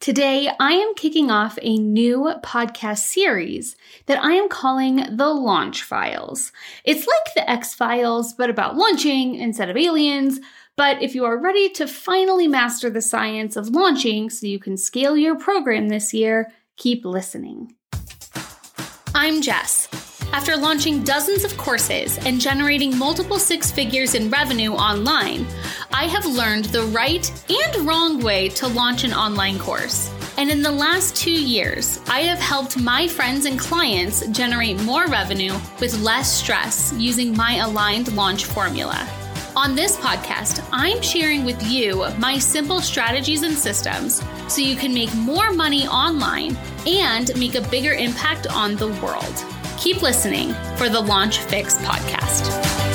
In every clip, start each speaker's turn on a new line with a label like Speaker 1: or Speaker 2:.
Speaker 1: Today, I am kicking off a new podcast series that I am calling The Launch Files. It's like the X Files, but about launching instead of aliens. But if you are ready to finally master the science of launching so you can scale your program this year, keep listening. I'm Jess. After launching dozens of courses and generating multiple six figures in revenue online, I have learned the right and wrong way to launch an online course. And in the last two years, I have helped my friends and clients generate more revenue with less stress using my aligned launch formula. On this podcast, I'm sharing with you my simple strategies and systems so you can make more money online and make a bigger impact on the world. Keep listening for the Launch Fix podcast.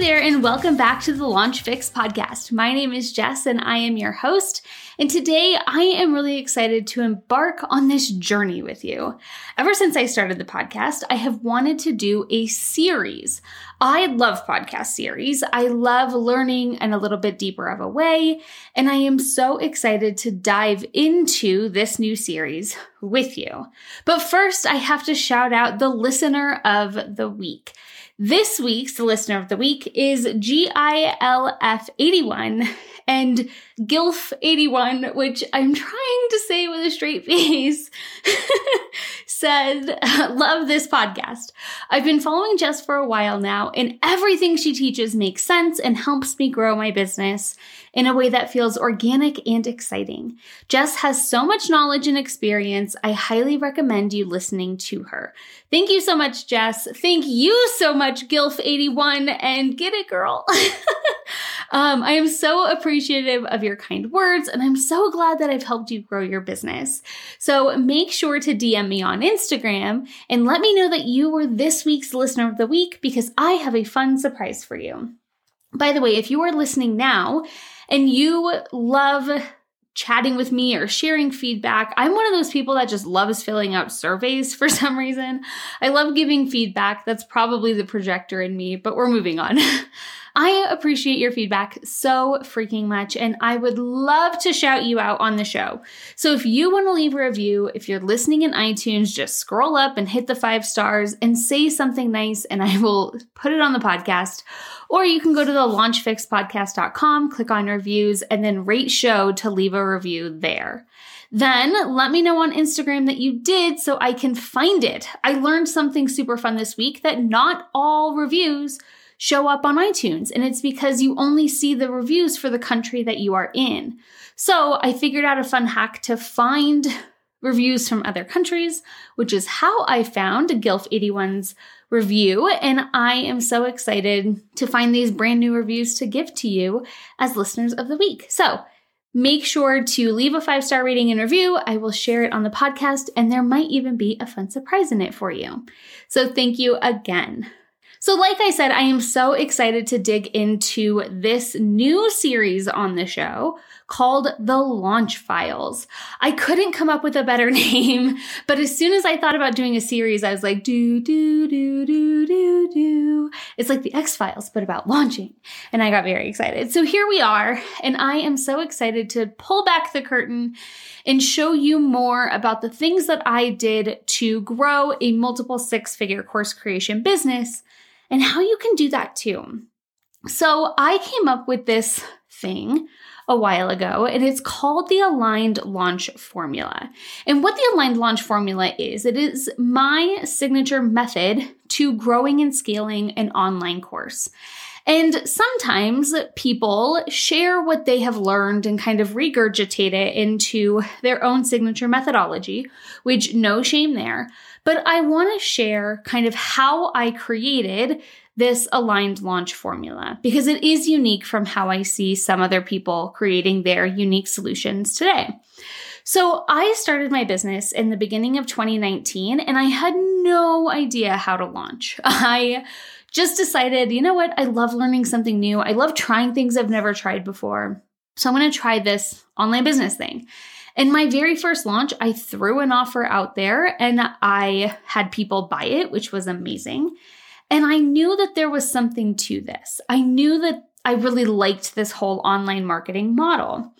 Speaker 1: There, and welcome back to the Launch Fix podcast. My name is Jess, and I am your host. And today I am really excited to embark on this journey with you. Ever since I started the podcast, I have wanted to do a series. I love podcast series. I love learning in a little bit deeper of a way. And I am so excited to dive into this new series with you. But first, I have to shout out the listener of the week. This week's listener of the week is GILF81 and Gilf81, which I'm trying to say with a straight face, said, Love this podcast. I've been following Jess for a while now, and everything she teaches makes sense and helps me grow my business in a way that feels organic and exciting. Jess has so much knowledge and experience. I highly recommend you listening to her. Thank you so much, Jess. Thank you so much, Gilf81, and get it, girl. um, I am so appreciative of your kind words, and I'm so glad that I've helped you grow your business. So make sure to DM me on Instagram and let me know that you were this week's listener of the week because I have a fun surprise for you. By the way, if you are listening now and you love chatting with me or sharing feedback. I'm one of those people that just loves filling out surveys for some reason. I love giving feedback. That's probably the projector in me, but we're moving on. I appreciate your feedback so freaking much, and I would love to shout you out on the show. So if you want to leave a review, if you're listening in iTunes, just scroll up and hit the five stars and say something nice, and I will put it on the podcast. Or you can go to the launchfixpodcast.com, click on reviews, and then rate show to leave a review there. Then let me know on Instagram that you did so I can find it. I learned something super fun this week that not all reviews show up on iTunes, and it's because you only see the reviews for the country that you are in. So I figured out a fun hack to find reviews from other countries, which is how I found Gilf81's review. And I am so excited to find these brand new reviews to give to you as listeners of the week. So make sure to leave a five star rating and review. I will share it on the podcast, and there might even be a fun surprise in it for you. So thank you again. So, like I said, I am so excited to dig into this new series on the show called The Launch Files. I couldn't come up with a better name, but as soon as I thought about doing a series, I was like, do, do, do, do, do, do. It's like the X Files, but about launching. And I got very excited. So here we are, and I am so excited to pull back the curtain and show you more about the things that I did to grow a multiple six figure course creation business and how you can do that too. So I came up with this thing a while ago, and it's called the Aligned Launch Formula. And what the Aligned Launch Formula is, it is my signature method to growing and scaling an online course. And sometimes people share what they have learned and kind of regurgitate it into their own signature methodology, which no shame there. But I want to share kind of how I created this aligned launch formula because it is unique from how I see some other people creating their unique solutions today. So I started my business in the beginning of 2019 and I had no idea how to launch. I just decided, you know what? I love learning something new. I love trying things I've never tried before. So I'm going to try this online business thing. In my very first launch, I threw an offer out there and I had people buy it, which was amazing. And I knew that there was something to this. I knew that I really liked this whole online marketing model.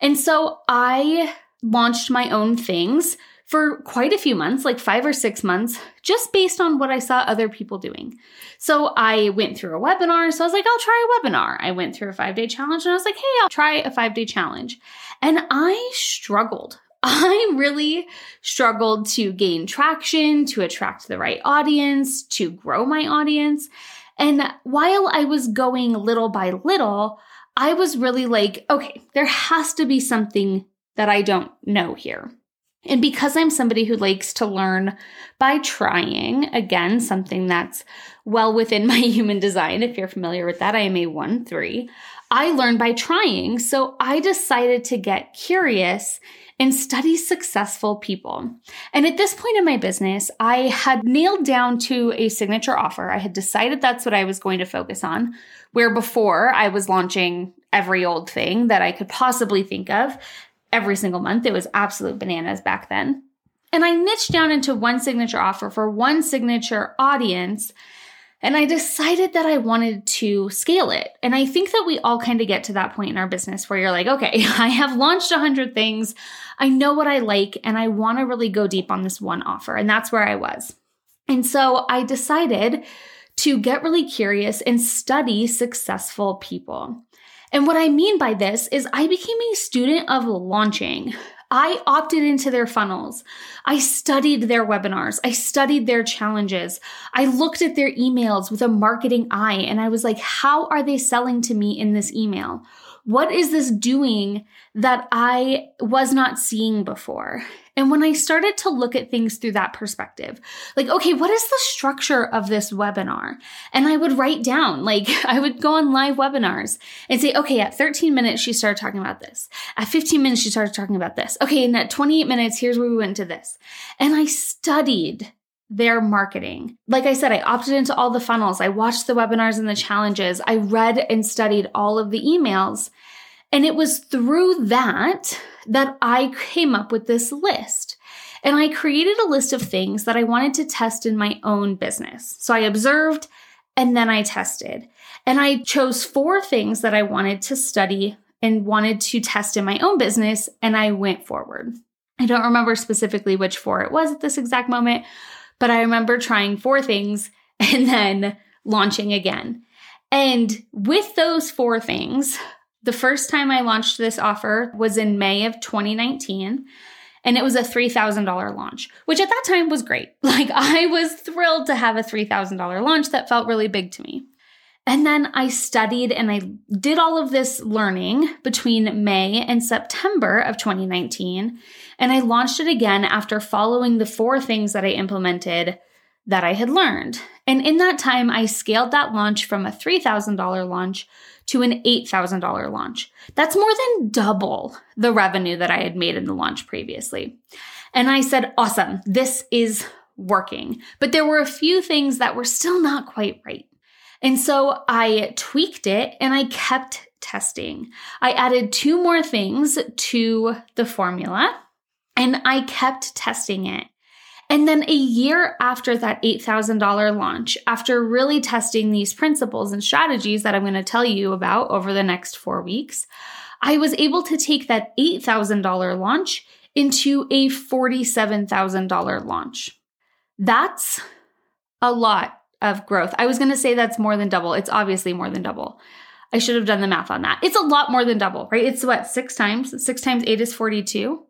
Speaker 1: And so I launched my own things for quite a few months, like five or six months, just based on what I saw other people doing. So I went through a webinar. So I was like, I'll try a webinar. I went through a five day challenge and I was like, hey, I'll try a five day challenge. And I struggled. I really struggled to gain traction, to attract the right audience, to grow my audience. And while I was going little by little, I was really like, okay, there has to be something that I don't know here. And because I'm somebody who likes to learn by trying, again, something that's well within my human design, if you're familiar with that, I am a 1 3. I learn by trying. So I decided to get curious and study successful people. And at this point in my business, I had nailed down to a signature offer. I had decided that's what I was going to focus on, where before I was launching every old thing that I could possibly think of every single month. It was absolute bananas back then. And I niched down into one signature offer for one signature audience. And I decided that I wanted to scale it. And I think that we all kind of get to that point in our business where you're like, okay, I have launched 100 things. I know what I like, and I want to really go deep on this one offer. And that's where I was. And so I decided to get really curious and study successful people. And what I mean by this is I became a student of launching. I opted into their funnels. I studied their webinars. I studied their challenges. I looked at their emails with a marketing eye and I was like, how are they selling to me in this email? What is this doing that I was not seeing before? And when I started to look at things through that perspective, like, okay, what is the structure of this webinar? And I would write down, like, I would go on live webinars and say, okay, at 13 minutes, she started talking about this. At 15 minutes, she started talking about this. Okay, and at 28 minutes, here's where we went to this. And I studied their marketing. Like I said, I opted into all the funnels. I watched the webinars and the challenges. I read and studied all of the emails. And it was through that that I came up with this list. And I created a list of things that I wanted to test in my own business. So I observed and then I tested. And I chose four things that I wanted to study and wanted to test in my own business. And I went forward. I don't remember specifically which four it was at this exact moment, but I remember trying four things and then launching again. And with those four things, the first time I launched this offer was in May of 2019 and it was a $3,000 launch, which at that time was great. Like I was thrilled to have a $3,000 launch that felt really big to me. And then I studied and I did all of this learning between May and September of 2019. And I launched it again after following the four things that I implemented that I had learned. And in that time, I scaled that launch from a $3,000 launch to an $8,000 launch. That's more than double the revenue that I had made in the launch previously. And I said, awesome, this is working. But there were a few things that were still not quite right. And so I tweaked it and I kept testing. I added two more things to the formula and I kept testing it. And then a year after that $8,000 launch, after really testing these principles and strategies that I'm going to tell you about over the next four weeks, I was able to take that $8,000 launch into a $47,000 launch. That's a lot of growth. I was going to say that's more than double. It's obviously more than double. I should have done the math on that. It's a lot more than double, right? It's what, six times? Six times eight is 42.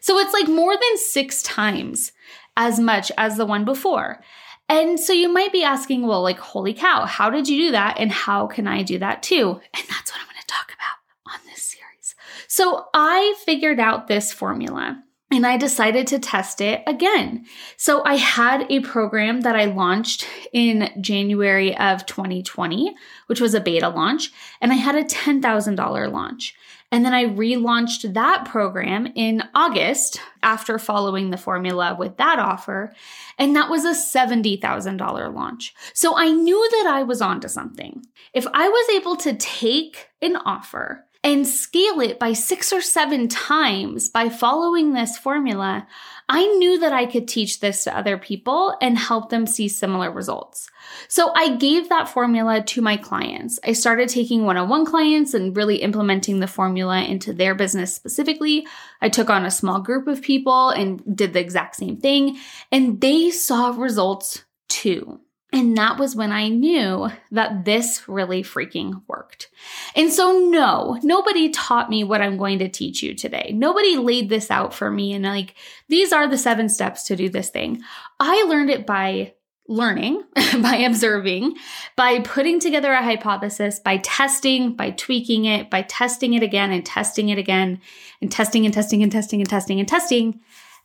Speaker 1: So it's like more than six times as much as the one before. And so you might be asking, well, like, holy cow, how did you do that? And how can I do that too? And that's what I'm going to talk about on this series. So I figured out this formula and I decided to test it again. So I had a program that I launched in January of 2020, which was a beta launch, and I had a $10,000 launch. And then I relaunched that program in August after following the formula with that offer. And that was a $70,000 launch. So I knew that I was onto something. If I was able to take an offer and scale it by six or seven times by following this formula, I knew that I could teach this to other people and help them see similar results. So I gave that formula to my clients. I started taking one on one clients and really implementing the formula into their business specifically. I took on a small group of people and did the exact same thing, and they saw results too. And that was when I knew that this really freaking worked. And so, no, nobody taught me what I'm going to teach you today. Nobody laid this out for me and, like, these are the seven steps to do this thing. I learned it by learning, by observing, by putting together a hypothesis, by testing, by tweaking it, by testing it again and testing it again, and testing and testing and testing and testing and testing.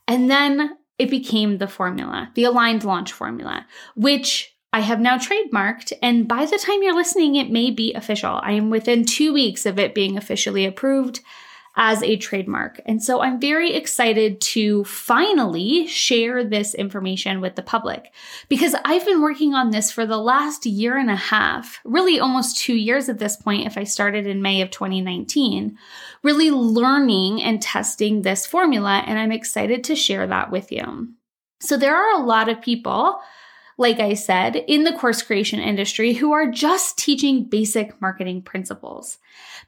Speaker 1: And then it became the formula, the aligned launch formula, which I have now trademarked, and by the time you're listening, it may be official. I am within two weeks of it being officially approved as a trademark. And so I'm very excited to finally share this information with the public because I've been working on this for the last year and a half, really almost two years at this point, if I started in May of 2019, really learning and testing this formula. And I'm excited to share that with you. So there are a lot of people like I said, in the course creation industry who are just teaching basic marketing principles.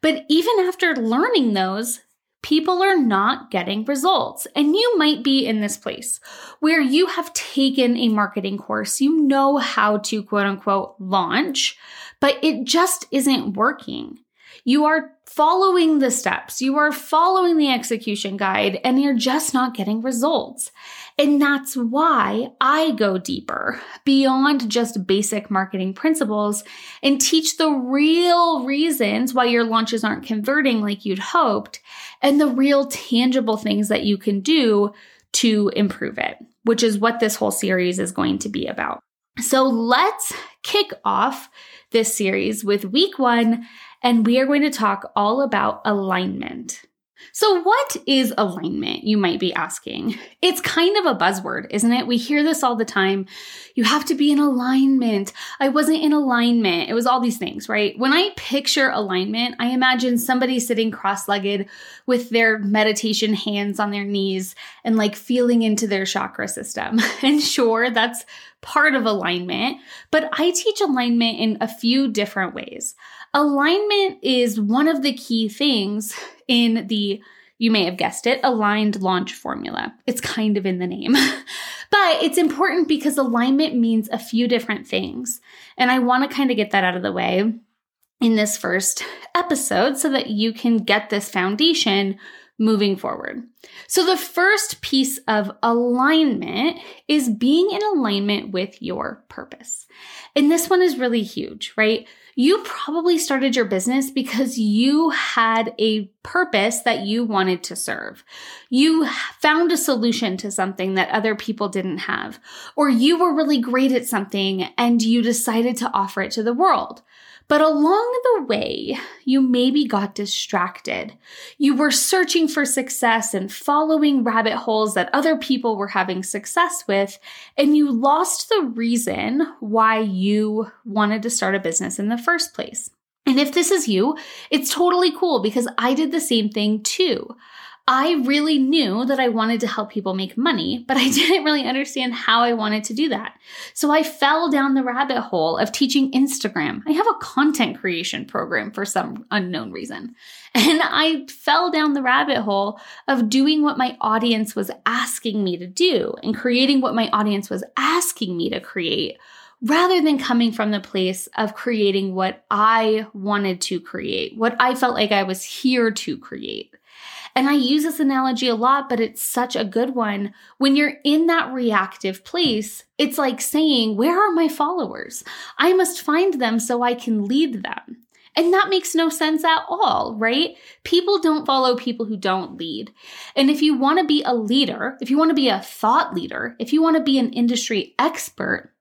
Speaker 1: But even after learning those, people are not getting results. And you might be in this place where you have taken a marketing course, you know how to quote unquote launch, but it just isn't working. You are following the steps, you are following the execution guide, and you're just not getting results. And that's why I go deeper beyond just basic marketing principles and teach the real reasons why your launches aren't converting like you'd hoped and the real tangible things that you can do to improve it, which is what this whole series is going to be about. So let's kick off this series with week one, and we are going to talk all about alignment. So, what is alignment? You might be asking. It's kind of a buzzword, isn't it? We hear this all the time. You have to be in alignment. I wasn't in alignment. It was all these things, right? When I picture alignment, I imagine somebody sitting cross legged with their meditation hands on their knees and like feeling into their chakra system. And sure, that's part of alignment, but I teach alignment in a few different ways. Alignment is one of the key things in the, you may have guessed it, aligned launch formula. It's kind of in the name. but it's important because alignment means a few different things. And I want to kind of get that out of the way in this first episode so that you can get this foundation moving forward. So, the first piece of alignment is being in alignment with your purpose. And this one is really huge, right? You probably started your business because you had a purpose that you wanted to serve. You found a solution to something that other people didn't have, or you were really great at something and you decided to offer it to the world. But along the way, you maybe got distracted. You were searching for success and following rabbit holes that other people were having success with, and you lost the reason why you wanted to start a business in the first place. And if this is you, it's totally cool because I did the same thing too. I really knew that I wanted to help people make money, but I didn't really understand how I wanted to do that. So I fell down the rabbit hole of teaching Instagram. I have a content creation program for some unknown reason. And I fell down the rabbit hole of doing what my audience was asking me to do and creating what my audience was asking me to create rather than coming from the place of creating what I wanted to create, what I felt like I was here to create. And I use this analogy a lot, but it's such a good one. When you're in that reactive place, it's like saying, Where are my followers? I must find them so I can lead them. And that makes no sense at all, right? People don't follow people who don't lead. And if you want to be a leader, if you want to be a thought leader, if you want to be an industry expert,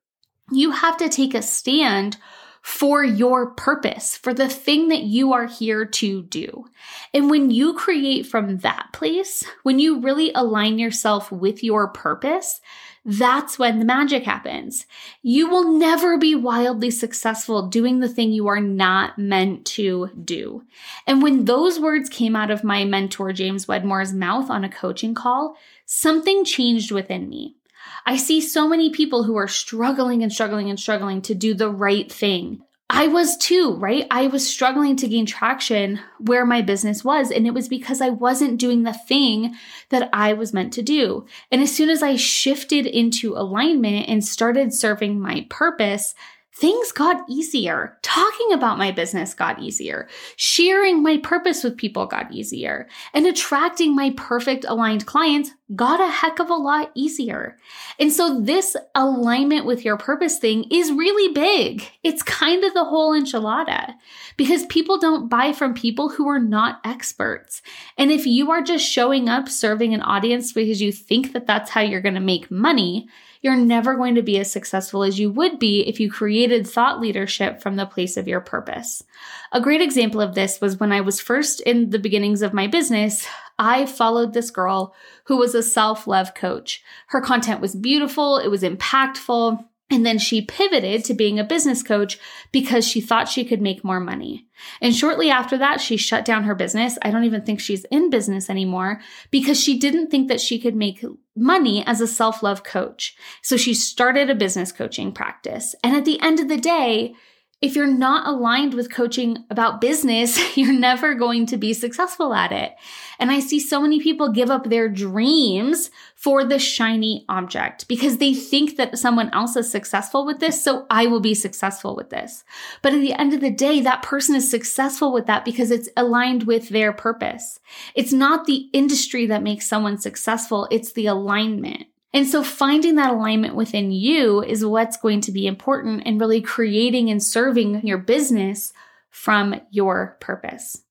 Speaker 1: you have to take a stand for your purpose, for the thing that you are here to do. And when you create from that place, when you really align yourself with your purpose, that's when the magic happens. You will never be wildly successful doing the thing you are not meant to do. And when those words came out of my mentor, James Wedmore's mouth on a coaching call, something changed within me. I see so many people who are struggling and struggling and struggling to do the right thing. I was too, right? I was struggling to gain traction where my business was. And it was because I wasn't doing the thing that I was meant to do. And as soon as I shifted into alignment and started serving my purpose, things got easier. Talking about my business got easier. Sharing my purpose with people got easier. And attracting my perfect aligned clients got a heck of a lot easier. And so this alignment with your purpose thing is really big. It's kind of the whole enchilada because people don't buy from people who are not experts. And if you are just showing up serving an audience because you think that that's how you're going to make money, you're never going to be as successful as you would be if you created thought leadership from the place of your purpose. A great example of this was when I was first in the beginnings of my business, I followed this girl who was a self love coach. Her content was beautiful, it was impactful. And then she pivoted to being a business coach because she thought she could make more money. And shortly after that, she shut down her business. I don't even think she's in business anymore because she didn't think that she could make money as a self love coach. So she started a business coaching practice. And at the end of the day, if you're not aligned with coaching about business, you're never going to be successful at it. And I see so many people give up their dreams for the shiny object because they think that someone else is successful with this, so I will be successful with this. But at the end of the day, that person is successful with that because it's aligned with their purpose. It's not the industry that makes someone successful, it's the alignment. And so finding that alignment within you is what's going to be important and really creating and serving your business from your purpose.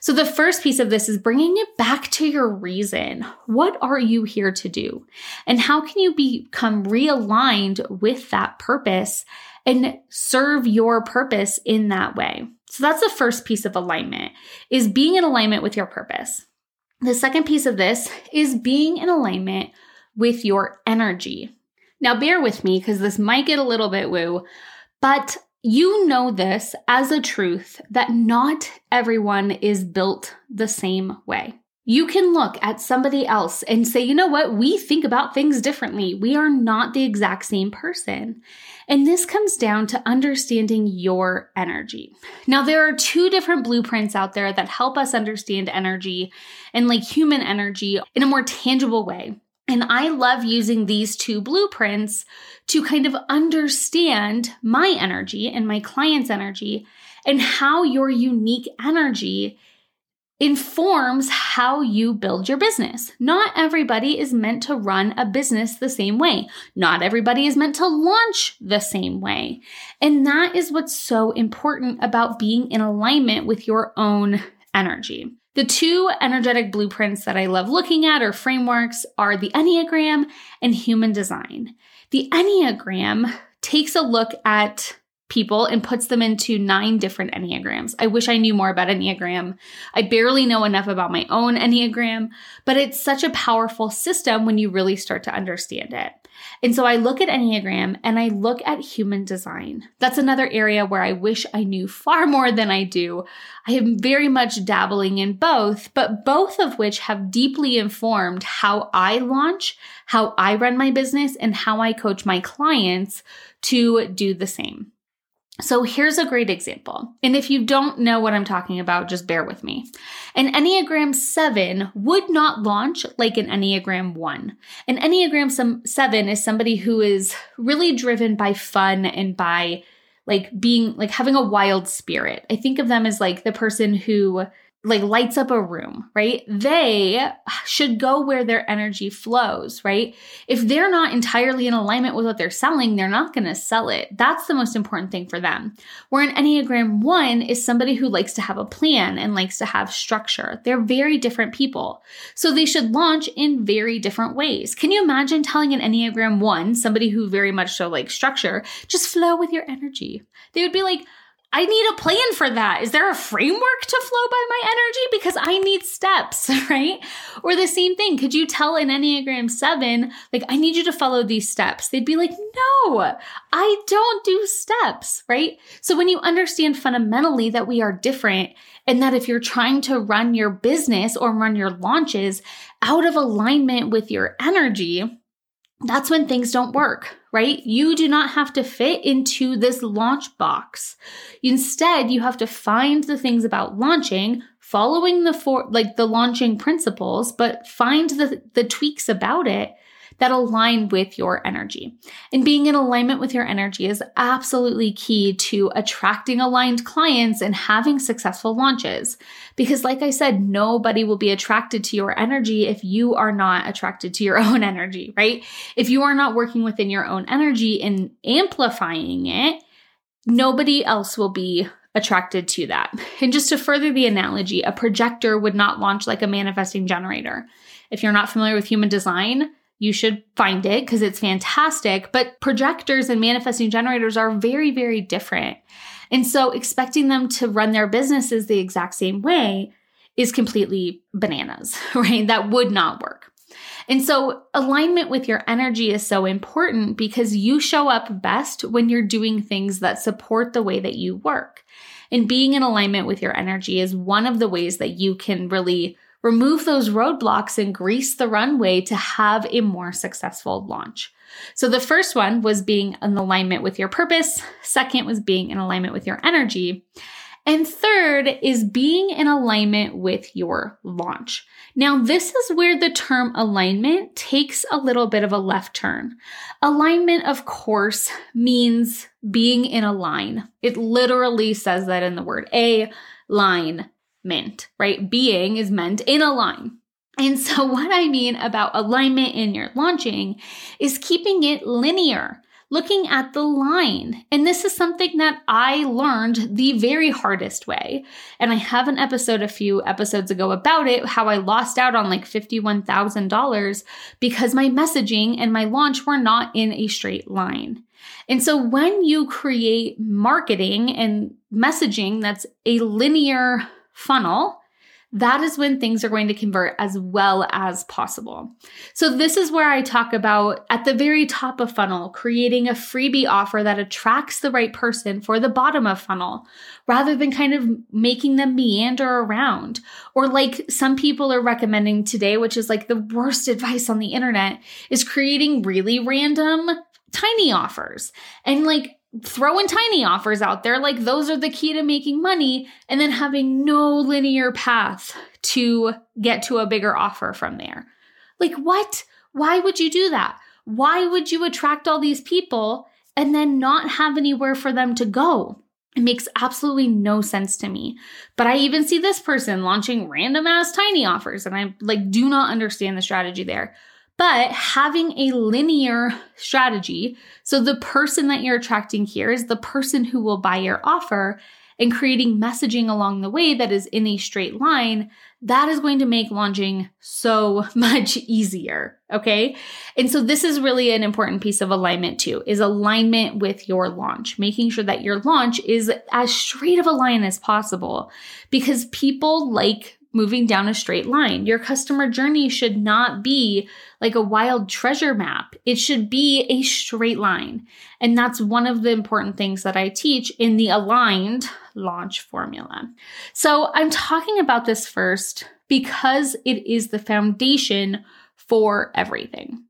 Speaker 1: So the first piece of this is bringing it back to your reason. What are you here to do? And how can you become realigned with that purpose and serve your purpose in that way? So that's the first piece of alignment is being in alignment with your purpose. The second piece of this is being in alignment with your energy. Now, bear with me because this might get a little bit woo, but you know this as a truth that not everyone is built the same way. You can look at somebody else and say, you know what? We think about things differently. We are not the exact same person. And this comes down to understanding your energy. Now, there are two different blueprints out there that help us understand energy and like human energy in a more tangible way. And I love using these two blueprints to kind of understand my energy and my client's energy and how your unique energy informs how you build your business. Not everybody is meant to run a business the same way. Not everybody is meant to launch the same way. And that is what's so important about being in alignment with your own energy. The two energetic blueprints that I love looking at or frameworks are the Enneagram and human design. The Enneagram takes a look at people and puts them into nine different Enneagrams. I wish I knew more about Enneagram. I barely know enough about my own Enneagram, but it's such a powerful system when you really start to understand it. And so I look at Enneagram and I look at human design. That's another area where I wish I knew far more than I do. I am very much dabbling in both, but both of which have deeply informed how I launch, how I run my business, and how I coach my clients to do the same. So here's a great example. And if you don't know what I'm talking about, just bear with me. An Enneagram 7 would not launch like an Enneagram 1. An Enneagram 7 is somebody who is really driven by fun and by like being like having a wild spirit. I think of them as like the person who like lights up a room, right? They should go where their energy flows, right? If they're not entirely in alignment with what they're selling, they're not going to sell it. That's the most important thing for them. Where an Enneagram 1 is somebody who likes to have a plan and likes to have structure. They're very different people. So they should launch in very different ways. Can you imagine telling an Enneagram 1, somebody who very much so likes structure, just flow with your energy? They would be like, I need a plan for that. Is there a framework to flow by my energy? Because I need steps, right? Or the same thing. Could you tell an Enneagram 7, like, I need you to follow these steps? They'd be like, no, I don't do steps, right? So when you understand fundamentally that we are different and that if you're trying to run your business or run your launches out of alignment with your energy, that's when things don't work, right? You do not have to fit into this launch box. Instead, you have to find the things about launching, following the for like the launching principles, but find the the tweaks about it that align with your energy. And being in alignment with your energy is absolutely key to attracting aligned clients and having successful launches. Because, like I said, nobody will be attracted to your energy if you are not attracted to your own energy, right? If you are not working within your own energy and amplifying it, nobody else will be attracted to that. And just to further the analogy, a projector would not launch like a manifesting generator. If you're not familiar with human design, you should find it because it's fantastic. But projectors and manifesting generators are very, very different. And so expecting them to run their businesses the exact same way is completely bananas, right? That would not work. And so alignment with your energy is so important because you show up best when you're doing things that support the way that you work. And being in alignment with your energy is one of the ways that you can really remove those roadblocks and grease the runway to have a more successful launch. So the first one was being in alignment with your purpose. Second was being in alignment with your energy. And third is being in alignment with your launch. Now, this is where the term alignment takes a little bit of a left turn. Alignment, of course, means being in a line. It literally says that in the word a line meant, right? Being is meant in a line. And so, what I mean about alignment in your launching is keeping it linear, looking at the line. And this is something that I learned the very hardest way. And I have an episode a few episodes ago about it how I lost out on like $51,000 because my messaging and my launch were not in a straight line. And so, when you create marketing and messaging that's a linear funnel, that is when things are going to convert as well as possible. So, this is where I talk about at the very top of funnel, creating a freebie offer that attracts the right person for the bottom of funnel rather than kind of making them meander around. Or, like some people are recommending today, which is like the worst advice on the internet, is creating really random tiny offers. And like throwing tiny offers out there like those are the key to making money and then having no linear path to get to a bigger offer from there. Like what? Why would you do that? Why would you attract all these people and then not have anywhere for them to go? It makes absolutely no sense to me. But I even see this person launching random ass tiny offers and I like do not understand the strategy there. But having a linear strategy, so the person that you're attracting here is the person who will buy your offer and creating messaging along the way that is in a straight line, that is going to make launching so much easier. Okay. And so this is really an important piece of alignment too, is alignment with your launch, making sure that your launch is as straight of a line as possible because people like moving down a straight line. Your customer journey should not be like a wild treasure map. It should be a straight line. And that's one of the important things that I teach in the aligned launch formula. So I'm talking about this first because it is the foundation for everything.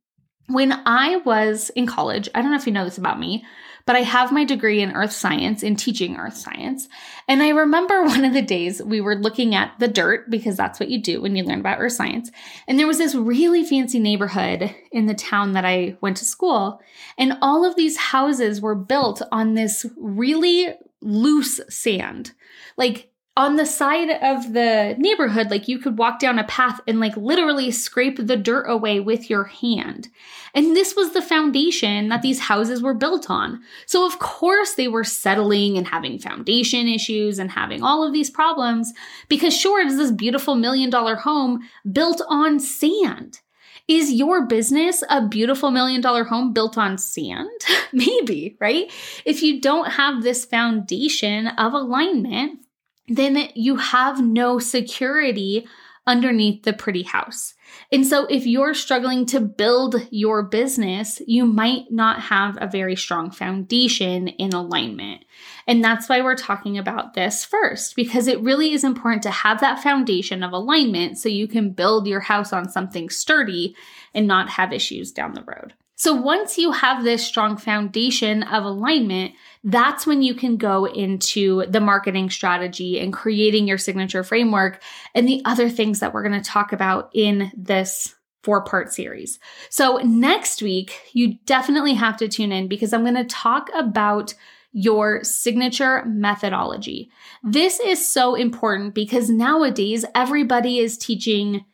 Speaker 1: When I was in college, I don't know if you know this about me, but I have my degree in earth science, in teaching earth science. And I remember one of the days we were looking at the dirt because that's what you do when you learn about earth science. And there was this really fancy neighborhood in the town that I went to school. And all of these houses were built on this really loose sand. Like on the side of the neighborhood, like you could walk down a path and like literally scrape the dirt away with your hand. And this was the foundation that these houses were built on. So, of course, they were settling and having foundation issues and having all of these problems because, sure, it is this beautiful million dollar home built on sand. Is your business a beautiful million dollar home built on sand? Maybe, right? If you don't have this foundation of alignment, then you have no security underneath the pretty house. And so, if you're struggling to build your business, you might not have a very strong foundation in alignment. And that's why we're talking about this first, because it really is important to have that foundation of alignment so you can build your house on something sturdy and not have issues down the road. So once you have this strong foundation of alignment, that's when you can go into the marketing strategy and creating your signature framework and the other things that we're going to talk about in this four part series. So next week, you definitely have to tune in because I'm going to talk about your signature methodology. This is so important because nowadays everybody is teaching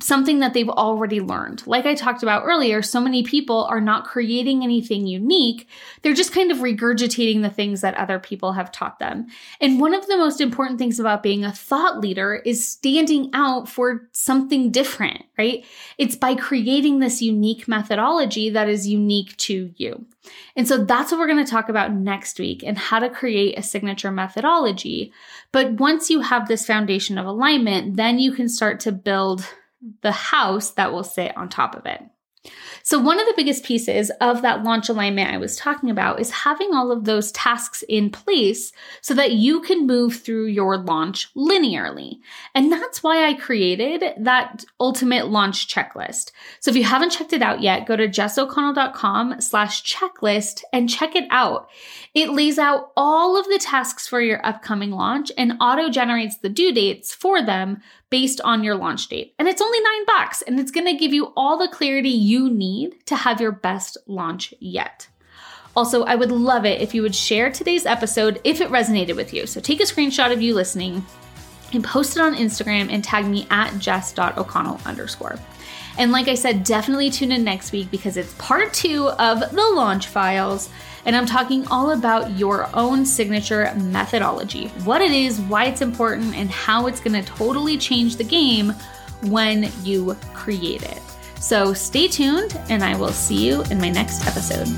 Speaker 1: something that they've already learned. Like I talked about earlier, so many people are not creating anything unique. They're just kind of regurgitating the things that other people have taught them. And one of the most important things about being a thought leader is standing out for something different, right? It's by creating this unique methodology that is unique to you. And so that's what we're going to talk about next week and how to create a signature methodology. But once you have this foundation of alignment, then you can start to build the house that will sit on top of it. So, one of the biggest pieces of that launch alignment I was talking about is having all of those tasks in place so that you can move through your launch linearly. And that's why I created that ultimate launch checklist. So, if you haven't checked it out yet, go to jessoconnell.com slash checklist and check it out. It lays out all of the tasks for your upcoming launch and auto generates the due dates for them based on your launch date. And it's only nine bucks and it's gonna give you all the clarity you need to have your best launch yet. Also, I would love it if you would share today's episode if it resonated with you. So take a screenshot of you listening and post it on Instagram and tag me at jess.o'connell underscore. And like I said, definitely tune in next week because it's part two of the launch files. And I'm talking all about your own signature methodology what it is, why it's important, and how it's going to totally change the game when you create it. So stay tuned, and I will see you in my next episode.